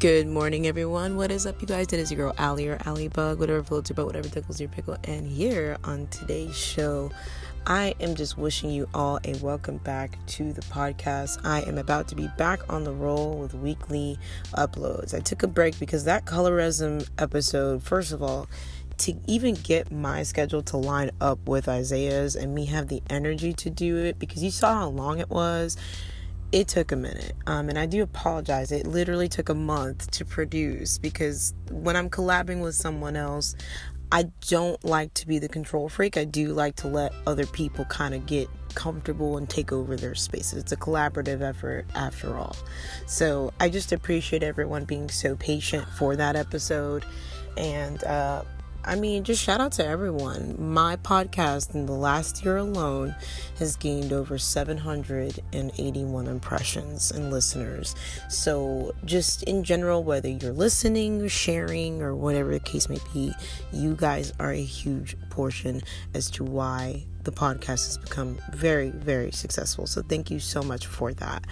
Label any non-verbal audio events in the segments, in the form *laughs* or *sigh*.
Good morning, everyone. What is up, you guys? It is your girl Alliie or Alliie Bug, whatever floats your boat, whatever tickles your pickle. And here on today's show, I am just wishing you all a welcome back to the podcast. I am about to be back on the roll with weekly uploads. I took a break because that colorism episode, first of all, to even get my schedule to line up with Isaiah's and me have the energy to do it because you saw how long it was it took a minute um, and i do apologize. It literally took a month to produce because when i'm collabing with someone else i don't like to be the control freak. I do like to let other people kind of get comfortable and take over their spaces. It's a collaborative effort after all. So i just appreciate everyone being so patient for that episode and uh, I mean, just shout out to everyone. My podcast in the last year alone has gained over 781 impressions and listeners. So, just in general, whether you're listening, sharing, or whatever the case may be, you guys are a huge portion as to why the podcast has become very, very successful. So, thank you so much for that.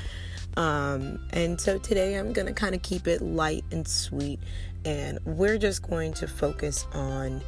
Um, and so today I'm going to kind of keep it light and sweet and we're just going to focus on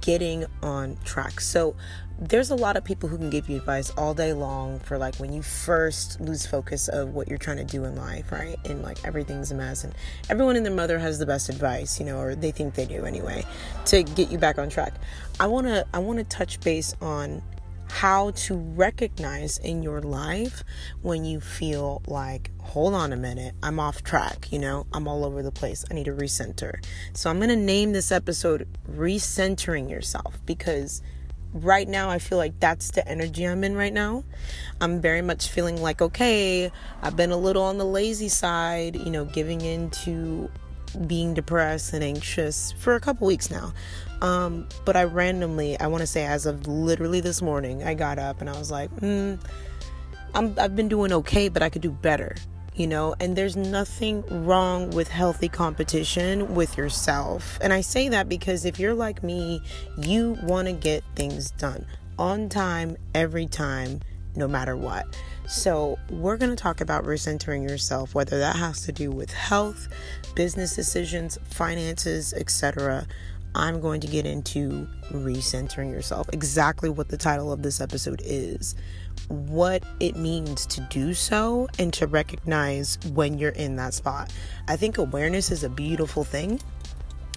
getting on track. So, there's a lot of people who can give you advice all day long for like when you first lose focus of what you're trying to do in life, right? And like everything's a mess, and everyone and their mother has the best advice, you know, or they think they do anyway, to get you back on track. I wanna I wanna touch base on how to recognize in your life when you feel like, hold on a minute, I'm off track, you know, I'm all over the place. I need to recenter. So I'm going to name this episode Recentering Yourself because right now I feel like that's the energy I'm in right now. I'm very much feeling like, okay, I've been a little on the lazy side, you know, giving into being depressed and anxious for a couple weeks now. Um, but I randomly, I want to say, as of literally this morning, I got up and I was like, mm, I'm, I've been doing okay, but I could do better, you know? And there's nothing wrong with healthy competition with yourself. And I say that because if you're like me, you want to get things done on time, every time, no matter what. So, we're going to talk about recentering yourself, whether that has to do with health, business decisions, finances, etc. I'm going to get into recentering yourself, exactly what the title of this episode is, what it means to do so, and to recognize when you're in that spot. I think awareness is a beautiful thing.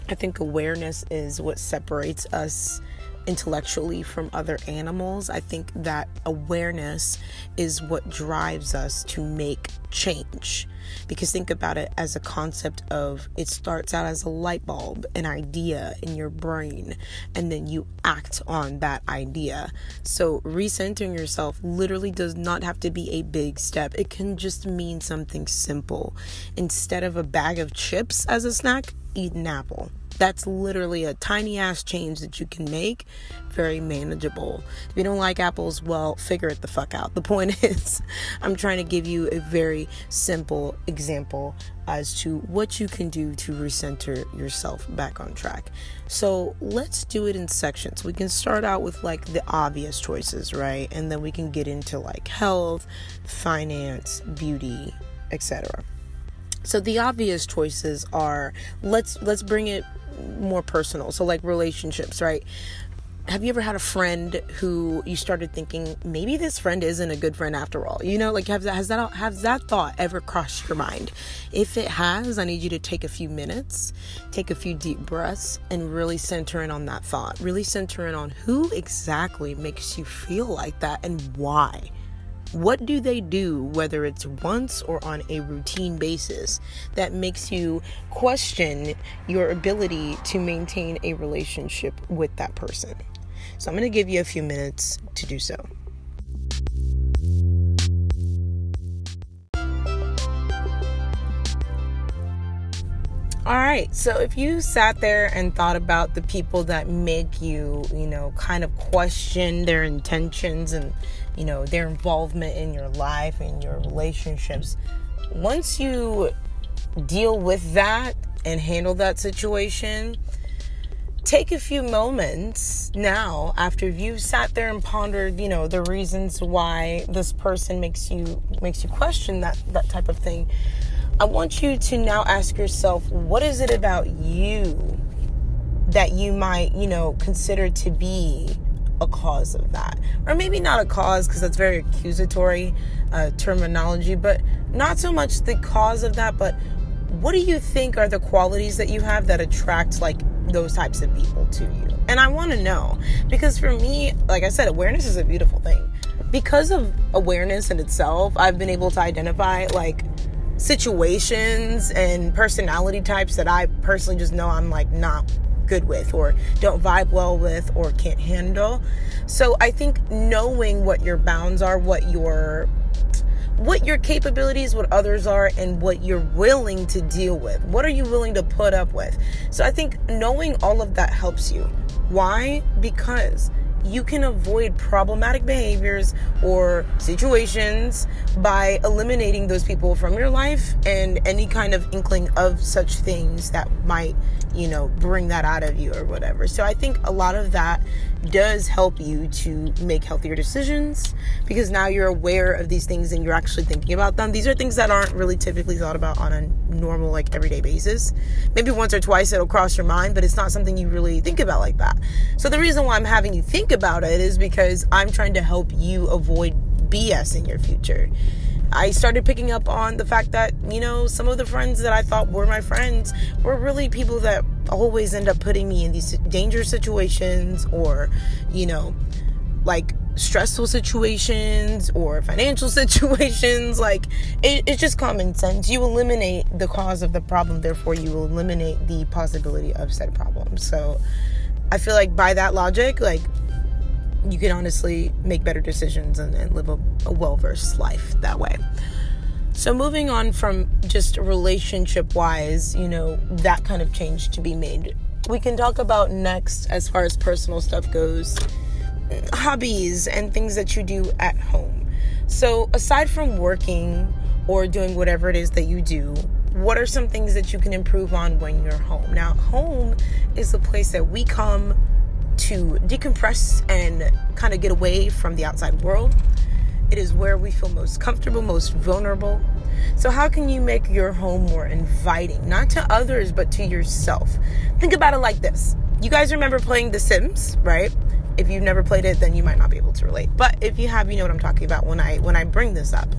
I think awareness is what separates us intellectually from other animals. I think that awareness is what drives us to make change. Because think about it as a concept of it starts out as a light bulb, an idea in your brain, and then you act on that idea. So, recentering yourself literally does not have to be a big step, it can just mean something simple. Instead of a bag of chips as a snack, eat an apple. That's literally a tiny ass change that you can make very manageable. If you don't like apples, well, figure it the fuck out. The point *laughs* is, I'm trying to give you a very simple example as to what you can do to recenter yourself back on track. So let's do it in sections. We can start out with like the obvious choices, right? And then we can get into like health, finance, beauty, etc. So the obvious choices are let's let's bring it more personal. So, like relationships, right? Have you ever had a friend who you started thinking maybe this friend isn't a good friend after all? You know, like has that has that has that thought ever crossed your mind? If it has, I need you to take a few minutes, take a few deep breaths, and really center in on that thought. Really center in on who exactly makes you feel like that and why. What do they do, whether it's once or on a routine basis, that makes you question your ability to maintain a relationship with that person? So, I'm going to give you a few minutes to do so. All right. So if you sat there and thought about the people that make you, you know, kind of question their intentions and, you know, their involvement in your life and your relationships, once you deal with that and handle that situation, take a few moments now after you've sat there and pondered, you know, the reasons why this person makes you makes you question that that type of thing I want you to now ask yourself what is it about you that you might, you know, consider to be a cause of that? Or maybe not a cause because that's very accusatory uh, terminology, but not so much the cause of that, but what do you think are the qualities that you have that attract like those types of people to you? And I want to know because for me, like I said, awareness is a beautiful thing. Because of awareness in itself, I've been able to identify like situations and personality types that I personally just know I'm like not good with or don't vibe well with or can't handle. So I think knowing what your bounds are, what your what your capabilities, what others are, and what you're willing to deal with. What are you willing to put up with? So I think knowing all of that helps you. Why? Because you can avoid problematic behaviors or situations by eliminating those people from your life and any kind of inkling of such things that might, you know, bring that out of you or whatever. So I think a lot of that does help you to make healthier decisions because now you're aware of these things and you're actually thinking about them. These are things that aren't really typically thought about on a normal, like everyday basis. Maybe once or twice it'll cross your mind, but it's not something you really think about like that. So the reason why I'm having you think about it is because I'm trying to help you avoid BS in your future. I started picking up on the fact that, you know, some of the friends that I thought were my friends were really people that always end up putting me in these dangerous situations or, you know, like stressful situations or financial *laughs* situations. Like, it, it's just common sense. You eliminate the cause of the problem, therefore, you eliminate the possibility of said problem. So, I feel like by that logic, like, you can honestly make better decisions and, and live a, a well versed life that way. So, moving on from just relationship wise, you know, that kind of change to be made, we can talk about next, as far as personal stuff goes, hobbies and things that you do at home. So, aside from working or doing whatever it is that you do, what are some things that you can improve on when you're home? Now, home is the place that we come to decompress and kind of get away from the outside world. It is where we feel most comfortable, most vulnerable. So, how can you make your home more inviting, not to others, but to yourself? Think about it like this you guys remember playing The Sims, right? If you've never played it, then you might not be able to relate. But if you have, you know what I'm talking about when I when I bring this up.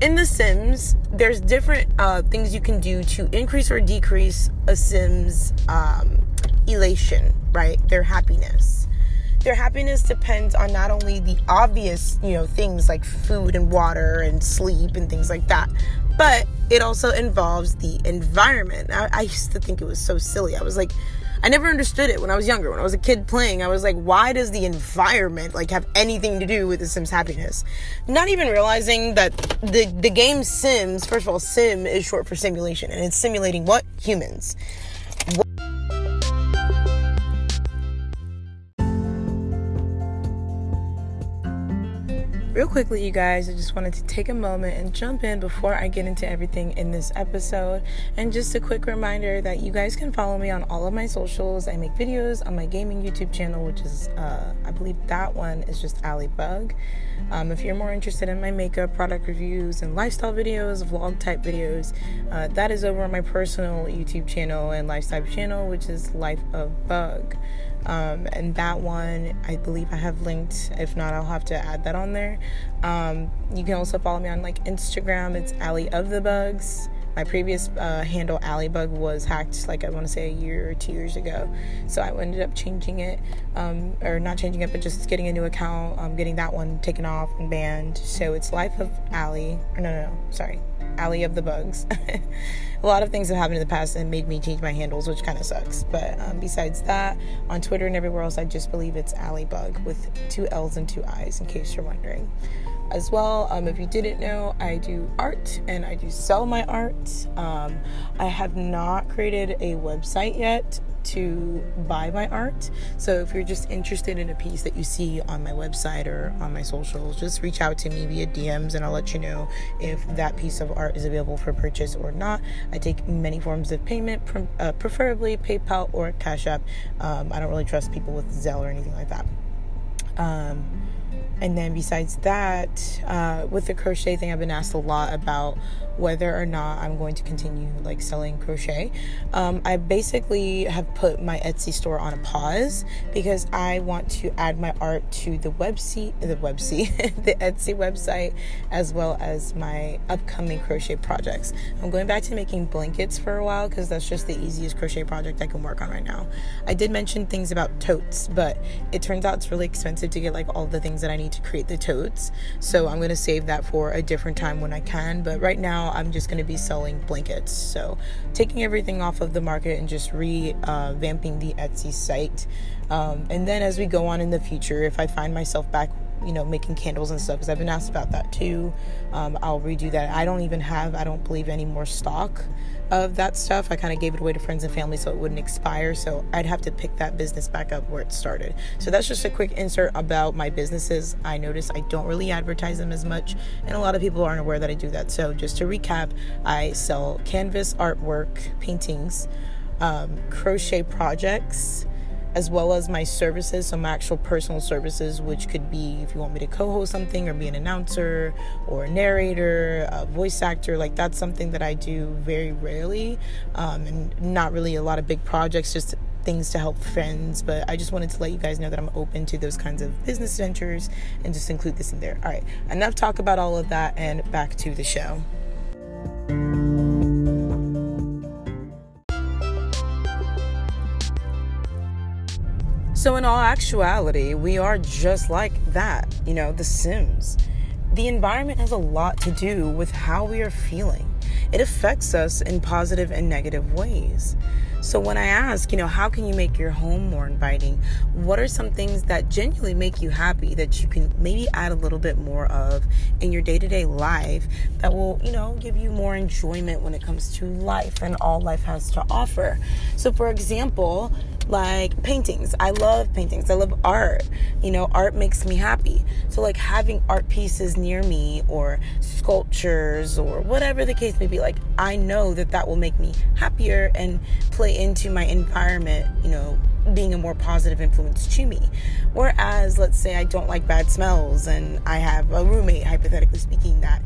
In The Sims, there's different uh, things you can do to increase or decrease a Sim's um, elation, right? Their happiness. Their happiness depends on not only the obvious, you know, things like food and water and sleep and things like that, but it also involves the environment. I, I used to think it was so silly. I was like, I never understood it when I was younger. When I was a kid playing, I was like, why does the environment like have anything to do with the Sims happiness? Not even realizing that the the game Sims, first of all, sim is short for simulation and it's simulating what? Humans. Real quickly, you guys, I just wanted to take a moment and jump in before I get into everything in this episode. And just a quick reminder that you guys can follow me on all of my socials. I make videos on my gaming YouTube channel, which is, uh, I believe that one is just Alliie Bug. Um, if you're more interested in my makeup, product reviews, and lifestyle videos, vlog type videos, uh, that is over on my personal YouTube channel and lifestyle channel, which is Life of Bug. Um, and that one, I believe I have linked. If not, I'll have to add that on there. Um, you can also follow me on like Instagram. It's Alliie of the Bugs. My previous uh, handle, Bug, was hacked like I want to say a year or two years ago. So I ended up changing it, um, or not changing it, but just getting a new account, um, getting that one taken off and banned. So it's Life of Alliie. Or no, no, no, sorry, Alliie of the Bugs. *laughs* a lot of things have happened in the past and made me change my handles, which kind of sucks. But um, besides that, on Twitter and everywhere else, I just believe it's Alliie Bug with two L's and two I's, in case you're wondering. As well, um, if you didn't know, I do art and I do sell my art. Um, I have not created a website yet to buy my art. So if you're just interested in a piece that you see on my website or on my socials, just reach out to me via DMs and I'll let you know if that piece of art is available for purchase or not. I take many forms of payment, uh, preferably PayPal or Cash App. Um, I don't really trust people with Zelle or anything like that. Um, And then besides that, uh, with the crochet thing, I've been asked a lot about whether or not I'm going to continue like selling crochet. Um, I basically have put my Etsy store on a pause because I want to add my art to the website, the website, *laughs* the Etsy website, as well as my upcoming crochet projects. I'm going back to making blankets for a while because that's just the easiest crochet project I can work on right now. I did mention things about totes, but it turns out it's really expensive to get like all the things that I need to create the totes. So I'm going to save that for a different time when I can. But right now, now I'm just going to be selling blankets. So, taking everything off of the market and just revamping uh, the Etsy site. Um, and then as we go on in the future, if I find myself back you know making candles and stuff because i've been asked about that too um, i'll redo that i don't even have i don't believe any more stock of that stuff. I kind of gave it away to friends and family so it wouldn't expire. So I'd have to pick that business back up where it started. So that's just a quick insert about my businesses. I notice I don't really advertise them as much, and a lot of people aren't aware that I do that. So just to recap, I sell canvas artwork, paintings, um, crochet projects as well as my services, some actual personal services, which could be if you want me to co host something or be an announcer or a narrator, a voice actor. Like that's something that I do very rarely um, and not really a lot of big projects, just things to help friends. But I just wanted to let you guys know that I'm open to those kinds of business ventures and just include this in there. All right, enough talk about all of that and back to the show. So, in all actuality, we are just like that, you know, The Sims. The environment has a lot to do with how we are feeling. It affects us in positive and negative ways. So when I ask, you know, how can you make your home more inviting? What are some things that genuinely make you happy that you can maybe add a little bit more of in your day-to-day life that will, you know, give you more enjoyment when it comes to life and all life has to offer. So for example, like paintings. I love paintings. I love art. You know, art makes me happy. So, like having art pieces near me or sculptures or whatever the case may be, like I know that that will make me happier and play into my environment, you know, being a more positive influence to me. Whereas, let's say I don't like bad smells and I have a roommate, hypothetically speaking, that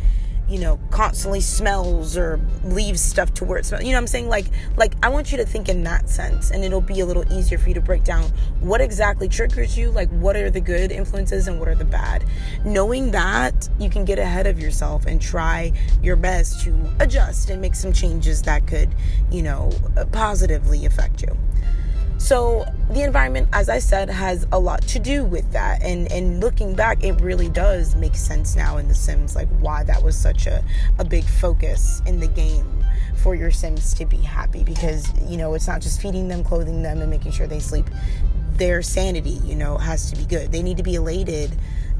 you know, constantly smells or leaves stuff to where it smells. You know what I'm saying? Like like I want you to think in that sense and it'll be a little easier for you to break down what exactly triggers you, like what are the good influences and what are the bad. Knowing that, you can get ahead of yourself and try your best to adjust and make some changes that could, you know, uh, positively affect you. So the environment, as I said, has a lot to do with that. And and looking back, it really does make sense now in The Sims, like why that was such a, a big focus in the game for your Sims to be happy because, you know, it's not just feeding them, clothing them, and making sure they sleep. Their sanity, you know, has to be good. They need to be elated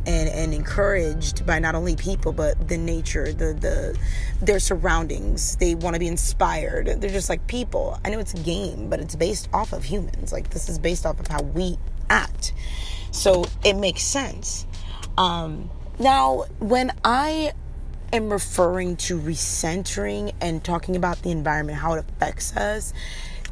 and, and encouraged by not only people but the nature the the their surroundings. They want to be inspired. They're just like people. I know it's a game but it's based off of humans. Like this is based off of how we act. So it makes sense. Um, now when i am referring to recentering and talking about the environment how it affects us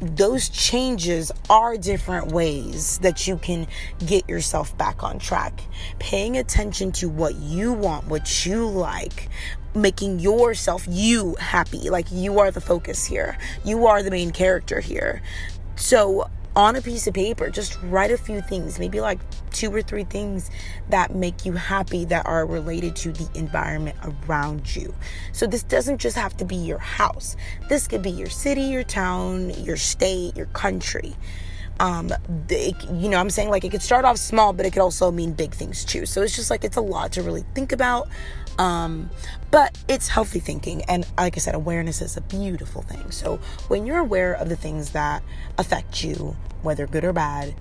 those changes are different ways that you can get yourself back on track. Paying attention to what you want, what you like, making yourself you happy. Like you are the focus here, you are the main character here. So, on a piece of paper, just write a few things, maybe like two or three things that make you happy that are related to the environment around you. So this doesn't just have to be your house. This could be your city, your town, your state, your country. Um, it, you know, I'm saying like it could start off small, but it could also mean big things too. So it's just like it's a lot to really think about. Um, but it's healthy thinking. And like I said, awareness is a beautiful thing. So when you're aware of the things that affect you, whether good or bad,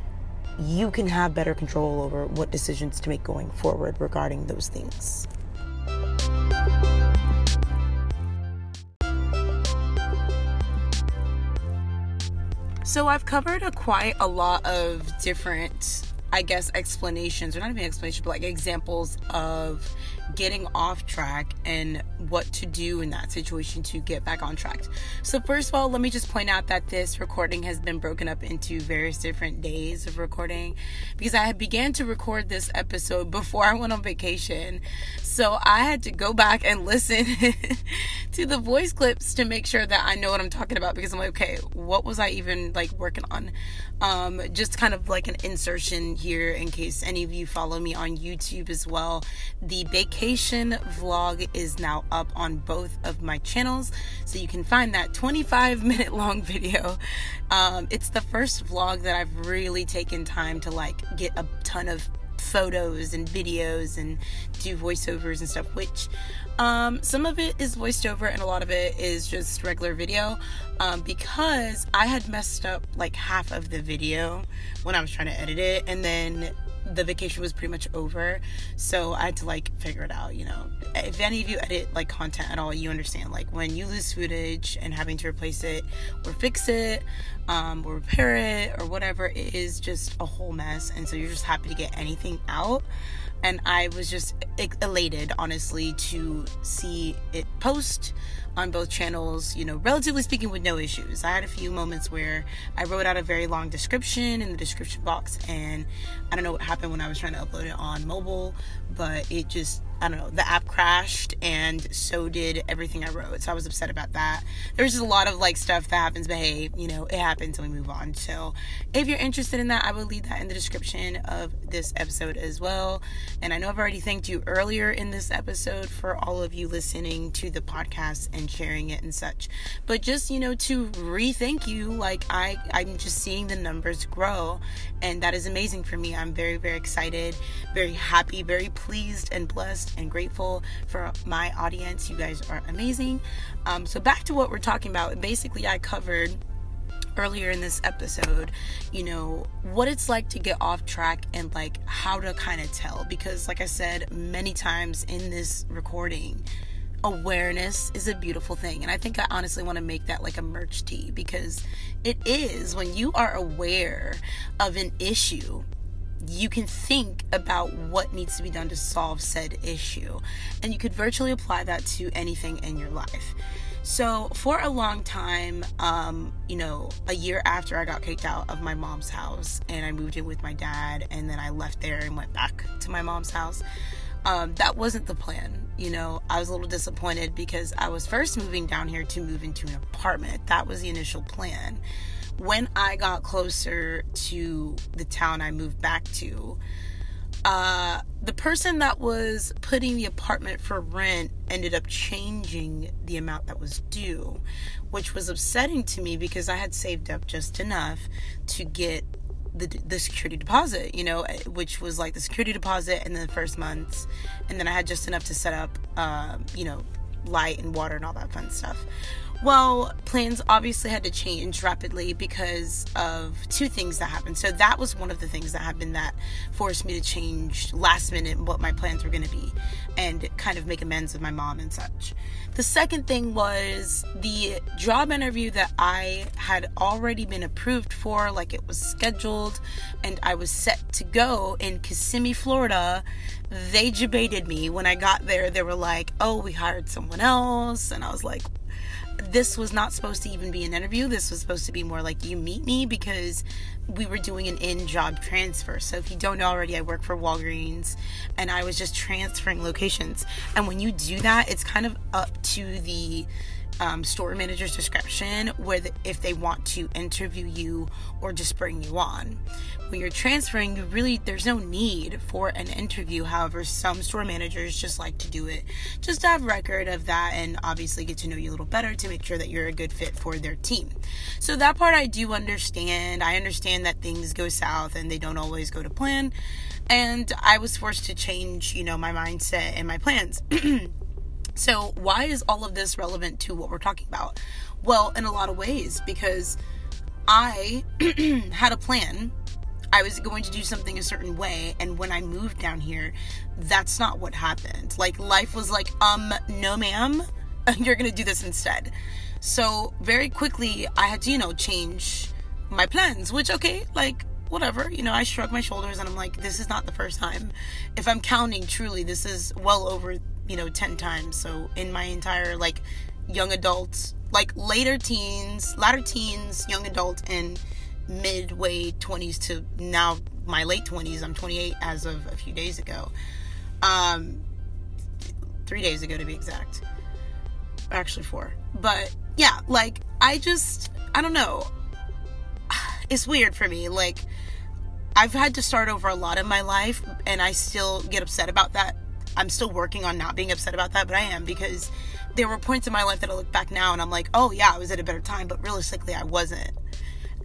you can have better control over what decisions to make going forward regarding those things. So I've covered a quite a lot of different I guess, explanations, or not even explanations, but like examples of getting off track and what to do in that situation to get back on track. So, first of all, let me just point out that this recording has been broken up into various different days of recording because I had began to record this episode *laughs* before I went on vacation. So, I had to go back and listen *laughs* to the voice clips to make sure that I know what I'm talking about because I'm like, okay, what was I even like working on? Um, just kind of like an insertion here in case any of you follow me on YouTube as well. The vacation vlog is now up on both of my channels, so you can find that 25 *laughs* minute long video. Um, it's the first vlog that I've really taken time to like get a ton of photos and videos and do voiceovers and stuff, which um, some of it is voiced over and a lot of it is just regular video um, because I had messed up like half of the video when I was trying to edit it, and then the vacation was pretty much over so i had to like figure it out you know. If any of you edit like content at all you understand like when you lose footage and having to replace it or fix it um, or repair it or whatever it is just a whole mess and so you're just happy to get anything out and I was just elated, honestly, to see it post on both channels, you know, relatively speaking, with no issues. I had a few moments where I wrote out a very long description in the description box, and I don't know what happened when I was trying to upload it on mobile, but it just I don't know, the app crashed and so did everything I wrote. So I was upset about that. There's just a lot of like stuff that happens, but hey, you know, it happens and we move on. So if you're interested in that, I will leave that in the description of this episode as well. And I know I've already thanked you earlier in this episode for all of you listening to the podcast and sharing it and such. But just, you know, to re-thank you, like I, I'm just seeing the numbers grow and that is amazing for me. I'm very, very excited, very happy, very pleased and blessed and grateful for my audience. You guys are amazing. Um, so, back to what we're talking about. Basically, I covered earlier in this episode, you know, what it's like to get off track and like how to kind of tell. Because, like I said many times in this recording, awareness is a beautiful thing. And I think I honestly want to make that like a merch tee because it is when you are aware of an issue you can think about what needs to be done to solve said issue. And you could virtually apply that to anything in your life. So, for a long time, um, you know, a year after I got kicked out of my mom's house and I moved in with my dad, and then I left there and went back to my mom's house, um, that wasn't the plan. You know, I was a little disappointed because I was first moving down here to move into an apartment. That was the initial plan when I got closer to the town I moved back to, uh, the person that was putting the apartment for rent ended up changing the amount that was due, which was upsetting to me because I had saved up just enough to get the, the security deposit, you know, which was like the security deposit in the first months, and then I had just enough to set up, uh, you know, light and water and all that fun stuff. Well, plans obviously had to change rapidly because of two things that happened. So that was one of the things that happened that forced me to change last minute what my plans were going to be and kind of make amends with my mom and such. The second thing was the job interview that I had already been approved for, like it was scheduled and I was set to go in Kissimmee, Florida. They debated me when I got there. They were like, "Oh, we hired someone else." And I was like, this was not supposed to even be an interview. This was supposed to be more like you meet me because we were doing an in job transfer. So if you don't know already, I work for Walgreens and I was just transferring locations. And when you do that, it's kind of up to the um, store manager's description where if they want to interview you or just bring you on. When you're transferring, you really there's no need for an interview. However, some store managers just like to do it just to have record of that and obviously get to know you a little better to make sure that you're a good fit for their team. So that part I do understand. I understand that things go south and they don't always go to plan. And I was forced to change, you know, my mindset and my plans. *clears throat* So, why is all of this relevant to what we're talking about? Well, in a lot of ways, because I *clears throat* had a plan. I was going to do something a certain way, and when I moved down here, that's not what happened. Like, life was like, um, no, ma'am, *laughs* you're gonna do this instead. So, very quickly, I had to, you know, change my plans, which, okay, like, whatever. You know, I shrug my shoulders and I'm like, this is not the first time. If I'm counting truly, this is well over, you know, 10 times. So in my entire like young adults, like later teens, latter teens, young adult, and midway 20s to now my late 20s. I'm 28 as of a few days ago. Um, three days ago to be exact. Actually, four. But yeah, like, I just, I don't know. *sighs* It's weird for me. Like, I've had to start over a lot in my life, and I still get upset about that. I'm still working on not being upset about that, but I am because there were points in my life that I look back now and I'm like, oh yeah, I was at a better time, but realistically, I wasn't.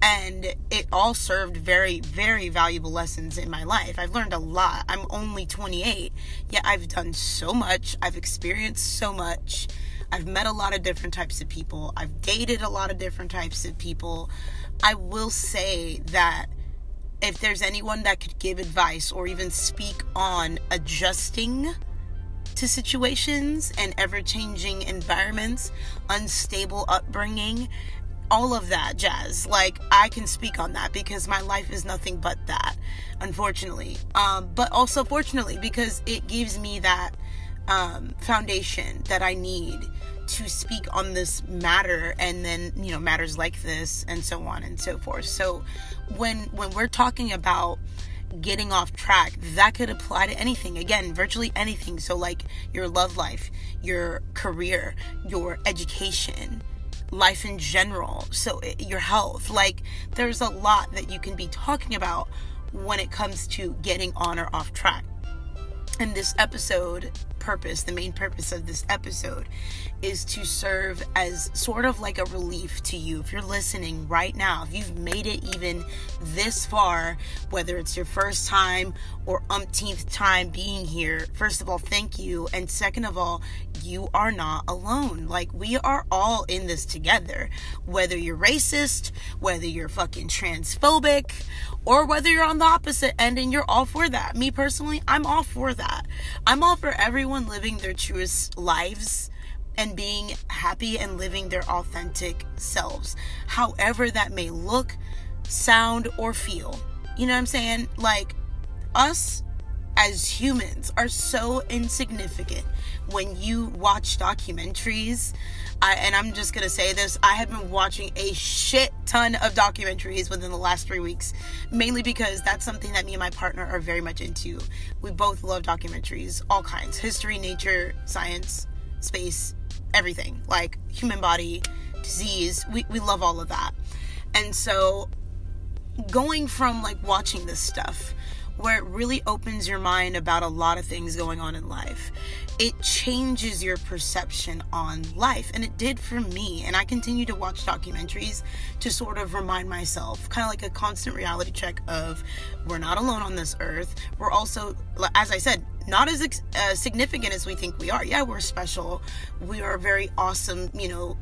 And it all served very, very valuable lessons in my life. I've learned a lot. I'm only 28, yet I've done so much. I've experienced so much. I've met a lot of different types of people. I've dated a lot of different types of people. I will say that if there's anyone that could give advice or even speak on adjusting to situations and ever changing environments, unstable upbringing, all of that jazz. Like, I can speak on that because my life is nothing but that, unfortunately. Um, but also, fortunately, because it gives me that um, foundation that I need to speak on this matter and then you know matters like this and so on and so forth so when when we're talking about getting off track, that could apply to anything. Again, virtually anything. So, like your love life, your career, your education, life in general. So, eh, your health. Like, there's a lot that you can be talking about when it comes to getting on or off track. And this episode purpose, the main purpose of this episode, is to serve as sort of like a relief to you. If you're listening right now, if you've made it even this far, whether it's your first time or umpteenth time being here, first of all, thank you. And second of all, you are not alone. Like, we are all in this together. Whether you're racist, whether you're fucking transphobic, or whether you're on the opposite end and you're all for that. Me personally, I'm all for that. I'm all for everyone living their truest lives and being happy and living their authentic selves, however that may look, sound, or feel. You know what I'm saying? Like, us as humans are so insignificant when you watch documentaries. I, and I'm just gonna say this I have been watching a shit ton of documentaries within the last three weeks, mainly because that's something that me and my partner are very much into. We both love documentaries, all kinds history, nature, science, space, everything like human body, disease. We, we love all of that. And so, going from like watching this stuff where it really opens your mind about a lot of things going on in life. It changes your perception on life, and it did for me. And I continue to watch documentaries to sort of remind myself, kind of like a constant reality check of we're not alone on this earth. We're also, as I said, not as uh, significant as we think we are. Yeah, we're special. We are very awesome, you know,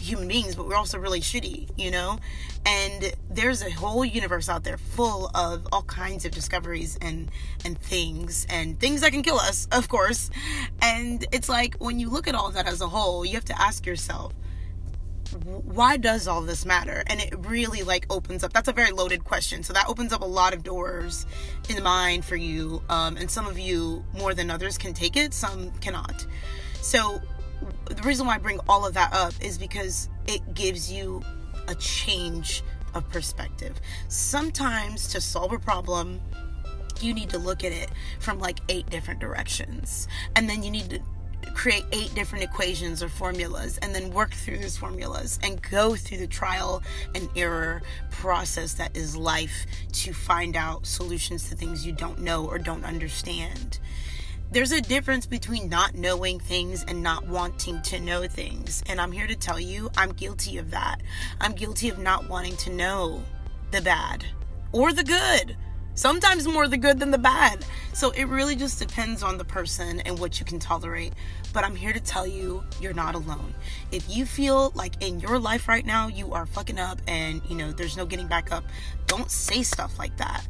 human beings, but we're also really shitty, you know? And there's a whole universe out there full of all kinds of discoveries and and things and things that can kill us, of course. And it's like when you look at all that as a whole, you have to ask yourself, why does all this matter and it really like opens up that's a very loaded question so that opens up a lot of doors in the mind for you um, and some of you more than others can take it some cannot so the reason why I bring all of that up is because it gives you a change of perspective. Sometimes to solve a problem, you need to look at it from like eight different directions. And then you need to create eight different equations or formulas and then work through those formulas and go through the trial and error process that is life to find out solutions to things you don't know or don't understand there's a difference between not knowing things and not wanting to know things. And I'm here to tell you, I'm guilty of that. I'm guilty of not wanting to know the bad or the good. Sometimes more the good than the bad. So it really just depends on the person and what you can tolerate. But I'm here to tell you, you're not alone. If you feel like in your life right now you are fucking up and you know there's no getting back up, don't say stuff like that.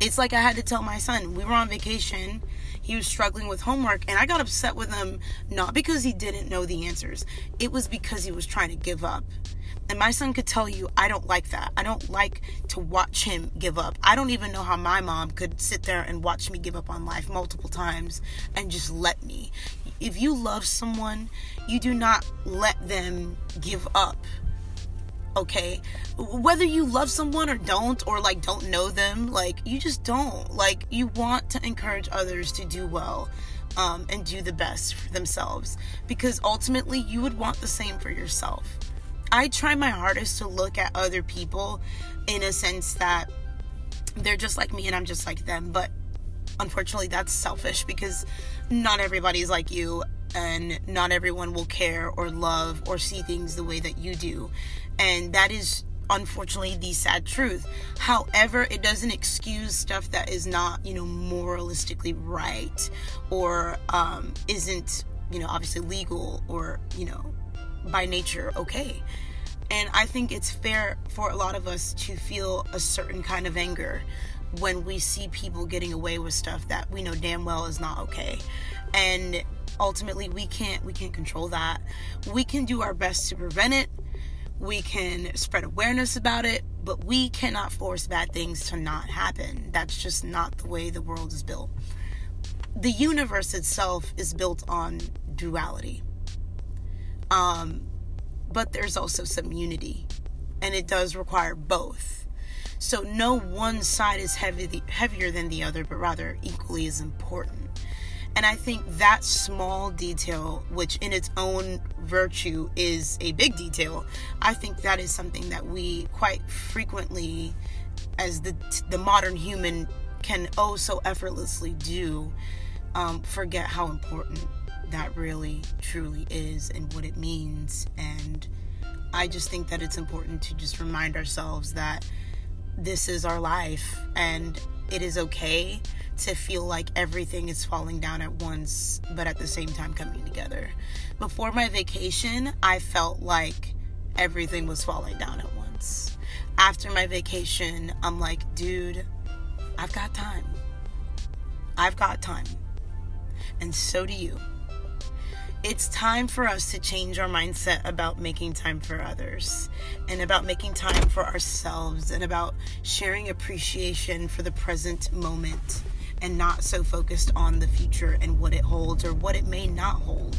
It's like I had to tell my son, we were on vacation he was struggling with homework and I got upset with him not because he didn't know the answers. It was because he was trying to give up. And my son could tell you, I don't like that. I don't like to watch him give up. I don't even know how my mom could sit there and watch me give up on life multiple times and just let me. If you love someone, you do not let them give up. Okay? Whether you love someone or don't, or like don't know them, like you just don't. Like you want to encourage others to do well. Um, and do the best for themselves because ultimately you would want the same for yourself. I try my hardest to look at other people in a sense that they're just like me and I'm just like them. But unfortunately, that's selfish because not everybody's like you and not everyone will care or love or see things the way that you do. And that is unfortunately the sad truth. However, it doesn't excuse stuff that is not, you know, moralistically right or um, isn't, you know, obviously legal or, you know, by nature okay. And I think it's fair for a lot of us to feel a certain kind of anger when we see people getting away with stuff that we know damn well is not okay. And ultimately we can't we can't control that. We can do our best to prevent it. We can spread awareness about it, but we cannot force bad things to not happen. That's just not the way the world is built. The universe itself is built on duality um, but there's also some unity, and it does require both. So no one side is heavy, heavier than the other, but rather equally as important. And I think that small detail, which in its own virtue is a big detail, I think that is something that we quite frequently, as the the modern human, can oh so effortlessly do, um, forget how important that really truly is and what it means. And I just think that it's important to just remind ourselves that this is our life and it is okay to feel like everything is falling down at once, but at the same time coming together. Before my vacation, I felt like everything was falling down at once. After my vacation, I'm like, dude, I've got time. I've got time. And so do you it's time for us to change our mindset about making time for others and about making time for ourselves and about sharing appreciation for the present moment and not so focused on the future and what it holds or what it may not hold.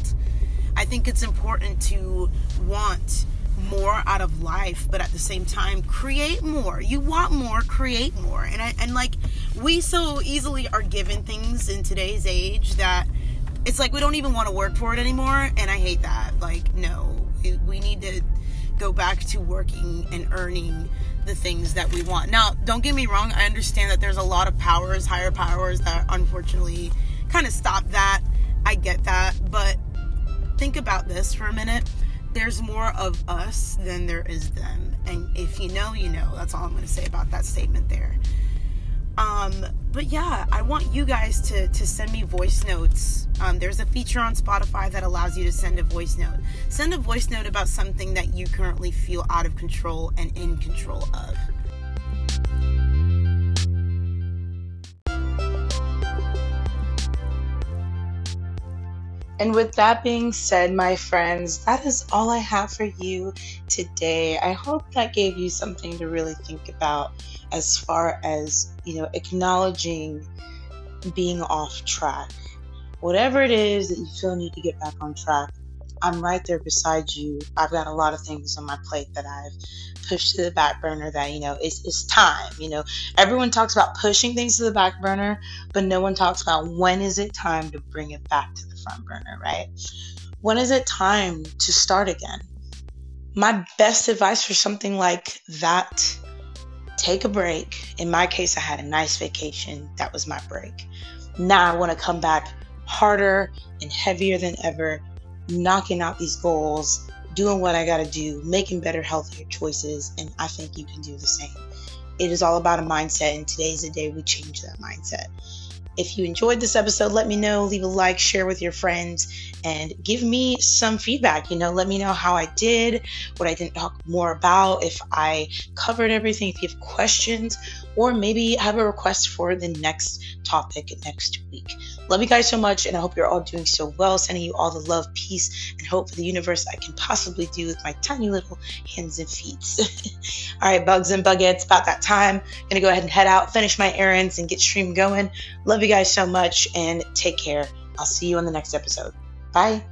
I think it's important to want more out of life, but at the same time, create more. You want more, create more. And I, and like we so easily are given things in today's age that it's like we don't even want to work for it anymore and i hate that. Like no. We need to go back to working and earning the things that we want. Now don't get me wrong i understand that there's a lot of powers higher powers that unfortunately kind of stop that. I get that but think about this for a minute. There's more of us than there is them and if you know you know. That's all i'm going to say about that statement there um, but yeah, I want you guys to to send me voice notes. Um, there's a feature on Spotify that allows you to send a voice note. Send a voice note about something that you currently feel out of control and in control of. And with that being said, my friends, that is all I have for you today. I hope that gave you something to really think about as far as, you know, acknowledging being off track. Whatever it is that you feel need to get back on track, I'm right there beside you. I've got a lot of things on my plate that I've pushed to the back burner that, you know, it's, it's time. You know, everyone talks about pushing things to the back burner, but no one talks about when is it time to bring it back to the front burner, right? When is it time to start again? My best advice for something like that take a break. In my case, I had a nice vacation. That was my break. Now I want to come back harder and heavier than ever, knocking out these goals, doing what I got to do, making better, healthier choices. And I think you can do the same. It is all about a mindset, and today's the day we change that mindset. If you enjoyed this episode, let me know. Leave a like, share with your friends, and give me some feedback. You know, let me know how I did, what I didn't talk more about, if I covered everything, if you have questions, or maybe have a request for the next topic next week. Love you guys so much, and I hope you're all doing so well. Sending you all the love, peace, and hope for the universe I can possibly do with my tiny little hands and feet. *laughs* all right, bugs and buggets, about that time. Gonna go ahead and head out, finish my errands, and get stream going. Love you guys so much, and take care. I'll see you on the next episode. Bye.